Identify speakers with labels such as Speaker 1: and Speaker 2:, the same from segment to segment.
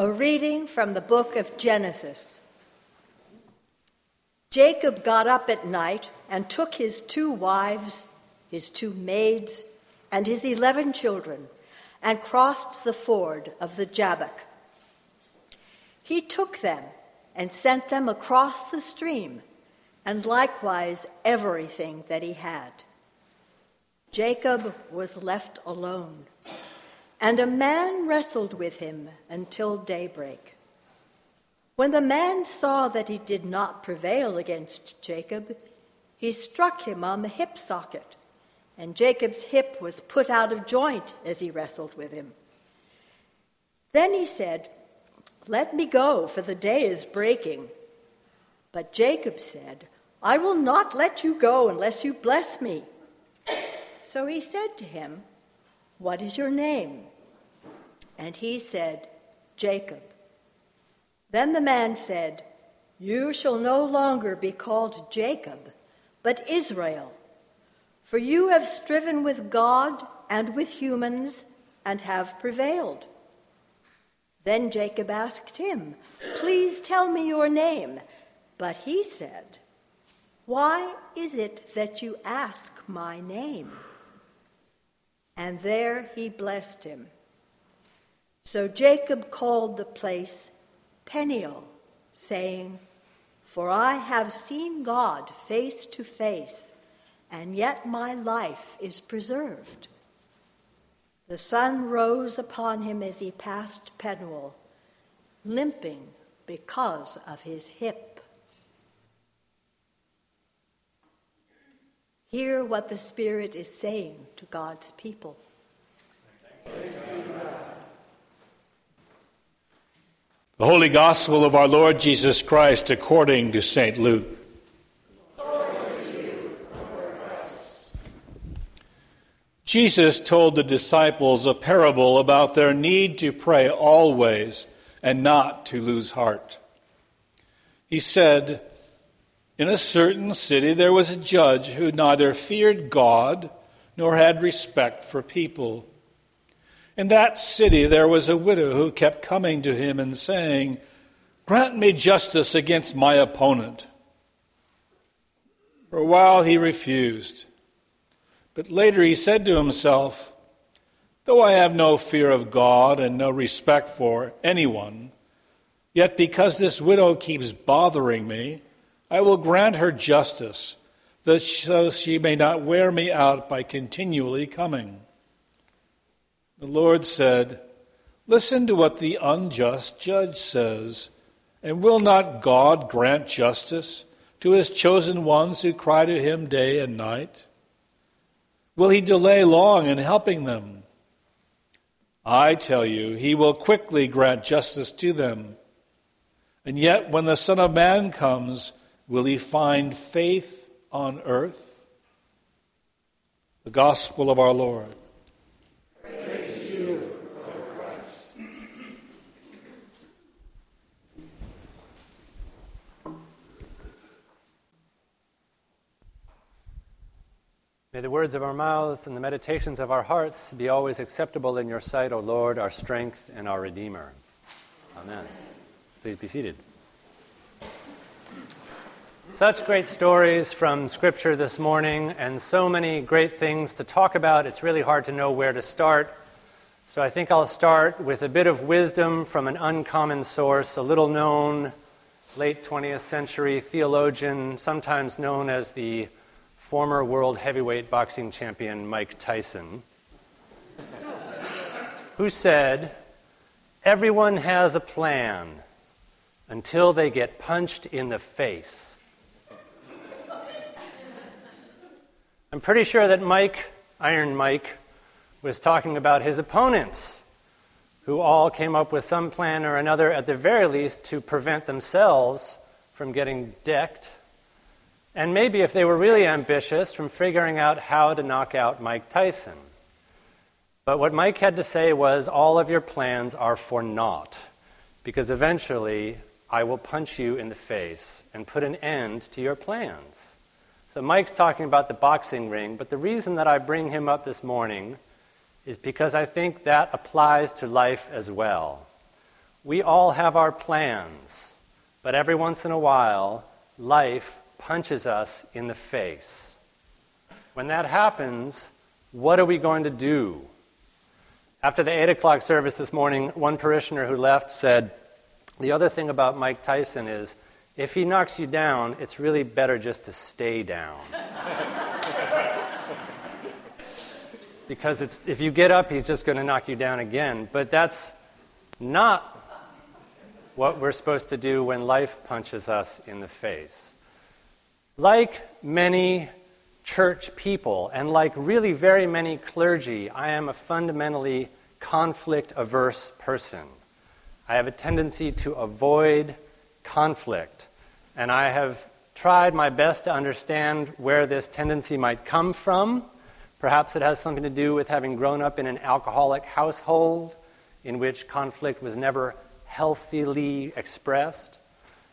Speaker 1: A reading from the book of Genesis. Jacob got up at night and took his two wives, his two maids, and his eleven children and crossed the ford of the Jabbok. He took them and sent them across the stream, and likewise everything that he had. Jacob was left alone, and a man wrestled with him until daybreak. When the man saw that he did not prevail against Jacob, he struck him on the hip socket, and Jacob's hip was put out of joint as he wrestled with him. Then he said, Let me go, for the day is breaking. But Jacob said, I will not let you go unless you bless me. So he said to him, What is your name? And he said, Jacob. Then the man said, You shall no longer be called Jacob, but Israel, for you have striven with God and with humans and have prevailed. Then Jacob asked him, Please tell me your name. But he said, Why is it that you ask my name? And there he blessed him. So Jacob called the place Peniel, saying, For I have seen God face to face, and yet my life is preserved. The sun rose upon him as he passed Penuel, limping because of his hip. Hear what the Spirit is saying to God's people.
Speaker 2: The Holy Gospel of our Lord Jesus Christ according to St. Luke. Jesus told the disciples a parable about their need to pray always and not to lose heart. He said, in a certain city there was a judge who neither feared God nor had respect for people. In that city there was a widow who kept coming to him and saying, Grant me justice against my opponent. For a while he refused. But later he said to himself, Though I have no fear of God and no respect for anyone, yet because this widow keeps bothering me, I will grant her justice, that so she may not wear me out by continually coming. The Lord said, Listen to what the unjust judge says. And will not God grant justice to his chosen ones who cry to him day and night? Will he delay long in helping them? I tell you, he will quickly grant justice to them. And yet, when the Son of Man comes, Will he find faith on earth? The Gospel of our Lord.
Speaker 3: Praise you, Christ.
Speaker 4: May the words of our mouths and the meditations of our hearts be always acceptable in your sight, O Lord, our strength and our Redeemer. Amen. Please be seated. Such great stories from Scripture this morning, and so many great things to talk about. It's really hard to know where to start. So I think I'll start with a bit of wisdom from an uncommon source, a little known late 20th century theologian, sometimes known as the former world heavyweight boxing champion Mike Tyson, who said, Everyone has a plan until they get punched in the face. I'm pretty sure that Mike, Iron Mike, was talking about his opponents, who all came up with some plan or another, at the very least, to prevent themselves from getting decked. And maybe, if they were really ambitious, from figuring out how to knock out Mike Tyson. But what Mike had to say was all of your plans are for naught, because eventually I will punch you in the face and put an end to your plans. So Mike's talking about the boxing ring, but the reason that I bring him up this morning is because I think that applies to life as well. we all have our plans, but every once in a while, life punches us in the face. When that happens, what are we going to do? After the 8 o'clock service this morning, one parishioner who left said, The other thing about Mike Tyson is if he knocks you down, it's really better just to stay down. because it's, if you get up, he's just going to knock you down again. But that's not what we're supposed to do when life punches us in the face. Like many church people, and like really very many clergy, I am a fundamentally conflict averse person. I have a tendency to avoid conflict, and I have tried my best to understand where this tendency might come from. Perhaps it has something to do with having grown up in an alcoholic household in which conflict was never healthily expressed.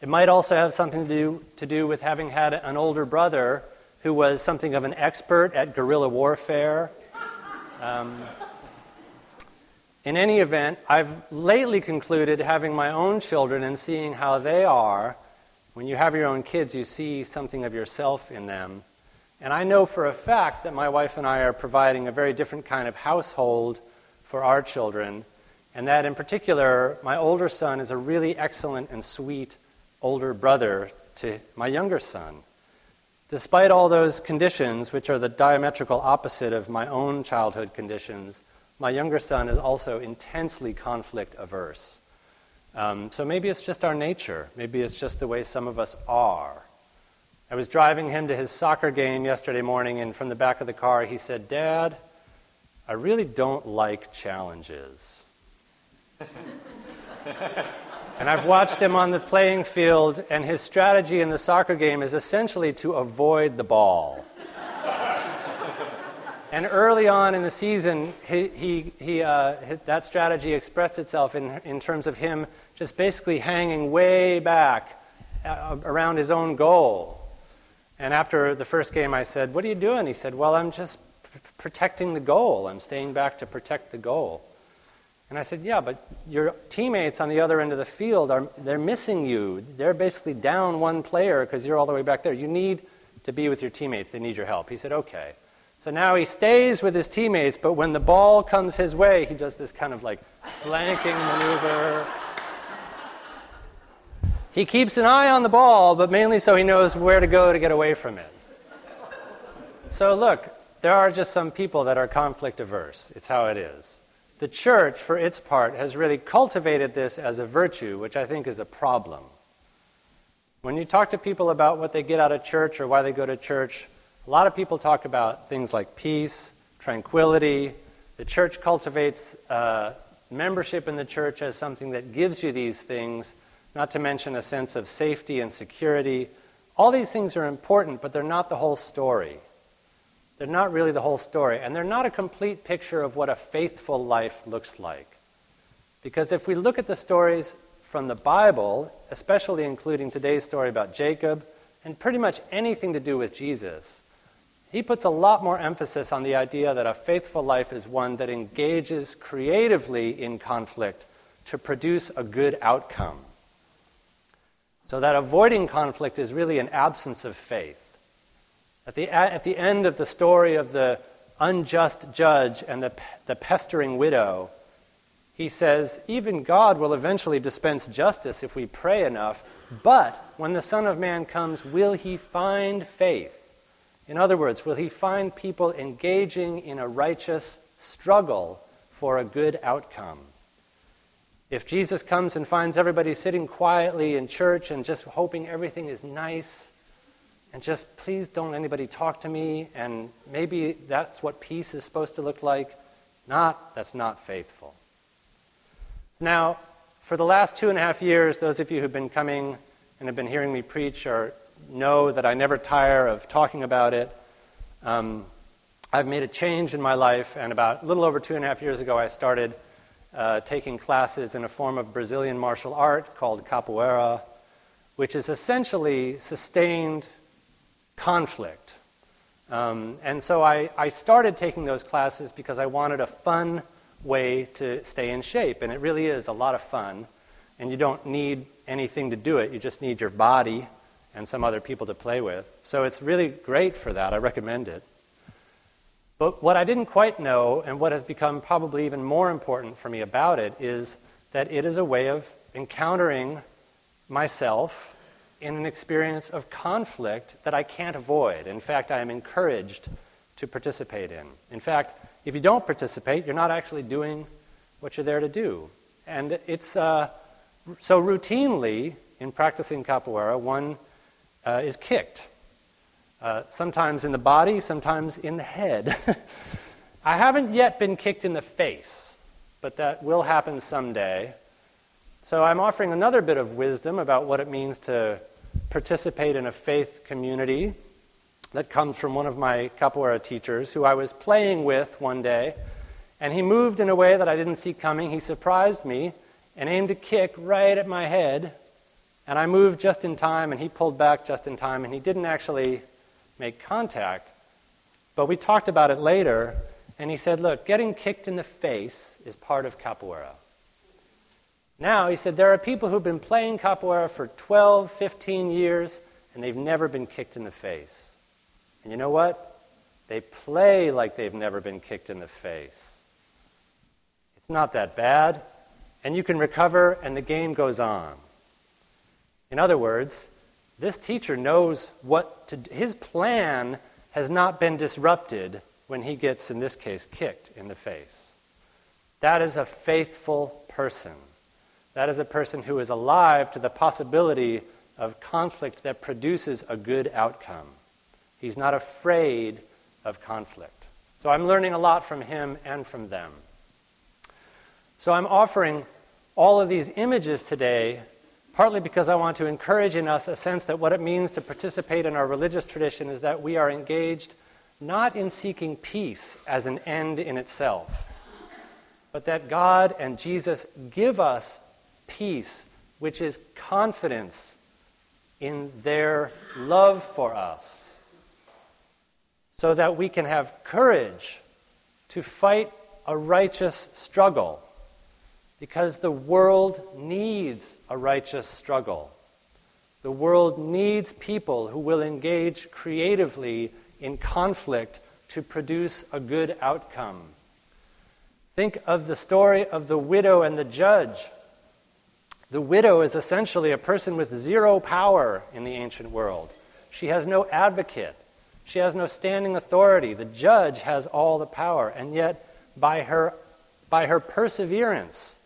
Speaker 4: It might also have something to do, to do with having had an older brother who was something of an expert at guerrilla warfare. Um, in any event, I've lately concluded having my own children and seeing how they are. When you have your own kids, you see something of yourself in them. And I know for a fact that my wife and I are providing a very different kind of household for our children. And that in particular, my older son is a really excellent and sweet older brother to my younger son. Despite all those conditions, which are the diametrical opposite of my own childhood conditions, my younger son is also intensely conflict averse. Um, so maybe it's just our nature. Maybe it's just the way some of us are. I was driving him to his soccer game yesterday morning, and from the back of the car, he said, Dad, I really don't like challenges. And I've watched him on the playing field, and his strategy in the soccer game is essentially to avoid the ball. And early on in the season, he, he, he, uh, that strategy expressed itself in, in terms of him just basically hanging way back uh, around his own goal. And after the first game, I said, What are you doing? He said, Well, I'm just p- protecting the goal. I'm staying back to protect the goal. And I said, Yeah, but your teammates on the other end of the field are they're missing you. They're basically down one player because you're all the way back there. You need to be with your teammates. They need your help. He said, Okay. So now he stays with his teammates, but when the ball comes his way, he does this kind of like flanking maneuver. He keeps an eye on the ball, but mainly so he knows where to go to get away from it. So look, there are just some people that are conflict averse. It's how it is. The church, for its part, has really cultivated this as a virtue, which I think is a problem. When you talk to people about what they get out of church or why they go to church, a lot of people talk about things like peace, tranquility. The church cultivates uh, membership in the church as something that gives you these things, not to mention a sense of safety and security. All these things are important, but they're not the whole story. They're not really the whole story, and they're not a complete picture of what a faithful life looks like. Because if we look at the stories from the Bible, especially including today's story about Jacob, and pretty much anything to do with Jesus, he puts a lot more emphasis on the idea that a faithful life is one that engages creatively in conflict to produce a good outcome. So that avoiding conflict is really an absence of faith. At the, at the end of the story of the unjust judge and the, the pestering widow, he says, Even God will eventually dispense justice if we pray enough, but when the Son of Man comes, will he find faith? In other words, will he find people engaging in a righteous struggle for a good outcome? If Jesus comes and finds everybody sitting quietly in church and just hoping everything is nice, and just please don't anybody talk to me, and maybe that's what peace is supposed to look like. Not, that's not faithful. Now, for the last two and a half years, those of you who've been coming and have been hearing me preach or know that I never tire of talking about it. Um, I've made a change in my life, and about a little over two and a half years ago, I started uh, taking classes in a form of Brazilian martial art called capoeira, which is essentially sustained conflict. Um, and so I, I started taking those classes because I wanted a fun way to stay in shape, and it really is a lot of fun. and you don't need anything to do it. You just need your body and some other people to play with. So it's really great for that. I recommend it. But what I didn't quite know, and what has become probably even more important for me about it, is that it is a way of encountering myself in an experience of conflict that I can't avoid. In fact, I am encouraged to participate in. In fact, if you don't participate, you're not actually doing what you're there to do. And it's uh, so routinely in practicing capoeira, one uh, is kicked. Uh, sometimes in the body, sometimes in the head. I haven't yet been kicked in the face, but that will happen someday. So I'm offering another bit of wisdom about what it means to participate in a faith community that comes from one of my capoeira teachers who I was playing with one day. And he moved in a way that I didn't see coming. He surprised me and aimed a kick right at my head. And I moved just in time, and he pulled back just in time, and he didn't actually make contact. But we talked about it later, and he said, Look, getting kicked in the face is part of capoeira. Now, he said, there are people who've been playing capoeira for 12, 15 years, and they've never been kicked in the face. And you know what? They play like they've never been kicked in the face. It's not that bad, and you can recover, and the game goes on. In other words, this teacher knows what to his plan has not been disrupted when he gets in this case kicked in the face. That is a faithful person. That is a person who is alive to the possibility of conflict that produces a good outcome. He's not afraid of conflict. So I'm learning a lot from him and from them. So I'm offering all of these images today partly because I want to encourage in us a sense that what it means to participate in our religious tradition is that we are engaged not in seeking peace as an end in itself, but that God and Jesus give us peace, which is confidence in their love for us, so that we can have courage to fight a righteous struggle, because the world needs a righteous struggle. The world needs people who will engage creatively in conflict to produce a good outcome. Think of the story of the widow and the judge. The widow is essentially a person with zero power in the ancient world. She has no advocate. She has no standing authority. The judge has all the power. And yet, by her, by her perseverance,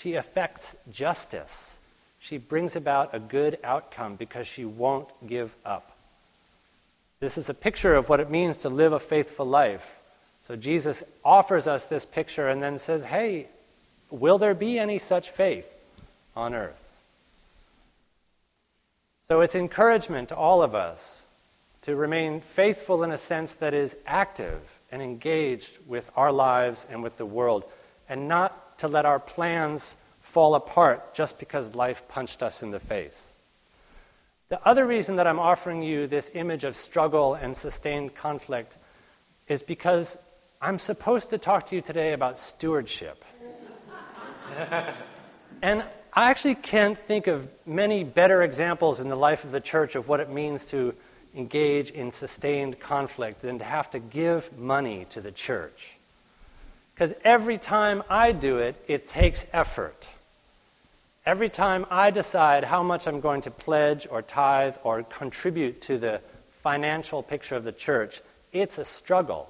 Speaker 4: she affects justice. She brings about a good outcome because she won't give up. This is a picture of what it means to live a faithful life. So Jesus offers us this picture and then says, Hey, will there be any such faith? on earth. So it's encouragement to all of us to remain faithful in a sense that is active and engaged with our lives and with the world, and not to let our plans fall apart just because life punched us in the face. The other reason that I'm offering you this image of struggle and sustained conflict is because I'm supposed to talk to you today about stewardship. and I actually can't think of many better examples in the life of the church of what it means to engage in sustained conflict than to have to give money to the church. Because every time I do it, it takes effort. Every time I decide how much I'm going to pledge or tithe or contribute to the financial picture of the church, it's a struggle.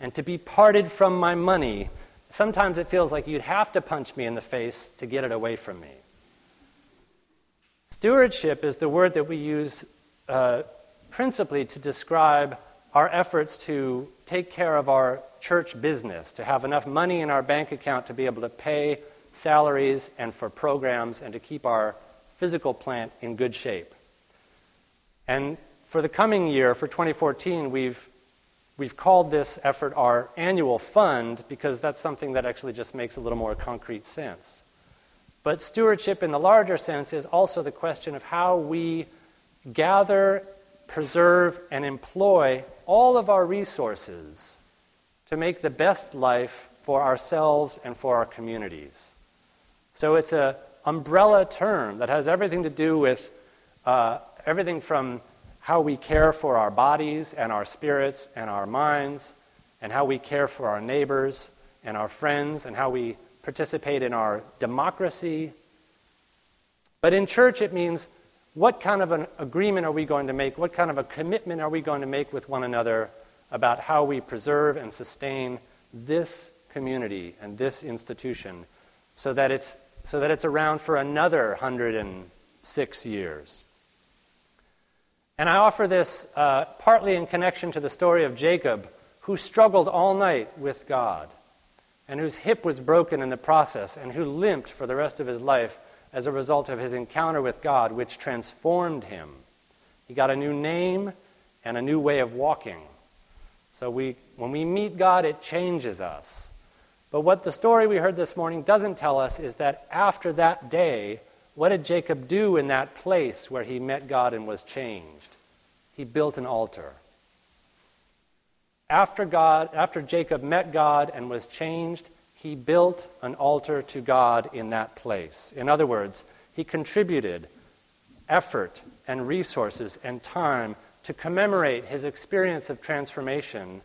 Speaker 4: And to be parted from my money Sometimes it feels like you'd have to punch me in the face to get it away from me. Stewardship is the word that we use uh, principally to describe our efforts to take care of our church business, to have enough money in our bank account to be able to pay salaries and for programs and to keep our physical plant in good shape. And for the coming year, for 2014, we've We've called this effort our annual fund because that's something that actually just makes a little more concrete sense. But stewardship in the larger sense is also the question of how we gather, preserve, and employ all of our resources to make the best life for ourselves and for our communities. So it's a, umbrella term that has everything to do with uh, everything from how we care for our bodies and our spirits and our minds, and how we care for our neighbors and our friends, and how we participate in our democracy. But in church, it means what kind of an agreement are we going to make? What kind of a commitment are we going to make with one another about how we preserve and sustain this community and this institution so that it's, so that it's around for another 106 years? And I offer this uh, partly in connection to the story of Jacob, who struggled all night with God, and whose hip was broken in the process, and who limped for the rest of his life as a result of his encounter with God, which transformed him. He got a new name and a new way of walking. So we, when we meet God, it changes us. But what the story we heard this morning doesn't tell us is that after that day, what did Jacob do in that place where he met God and was changed? He built an altar. After God, after Jacob met God and was changed, he built an altar to God in that place. In other words, he contributed effort and resources and time to commemorate his experience of transformation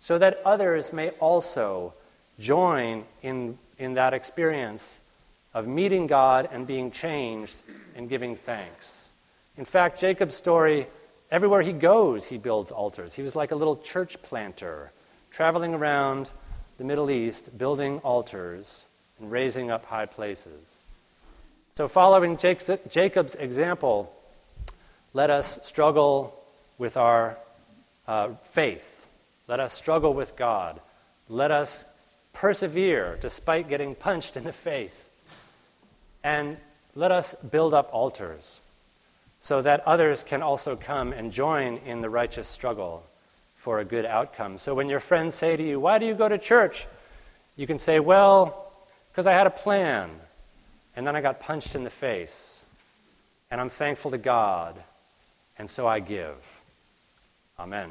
Speaker 4: so that others may also join in, in that experience of meeting God and being changed and giving thanks. In fact, Jacob's story, everywhere he goes, he builds altars. He was like a little church planter, traveling around the Middle East, building altars and raising up high places. So, following Jacob's example, let us struggle with our uh, faith. Let us struggle with God. Let us persevere despite getting punched in the face. And let us build up altars so that others can also come and join in the righteous struggle for a good outcome. So when your friends say to you, Why do you go to church? you can say, Well, because I had a plan, and then I got punched in the face, and I'm thankful to God, and so I give. Amen.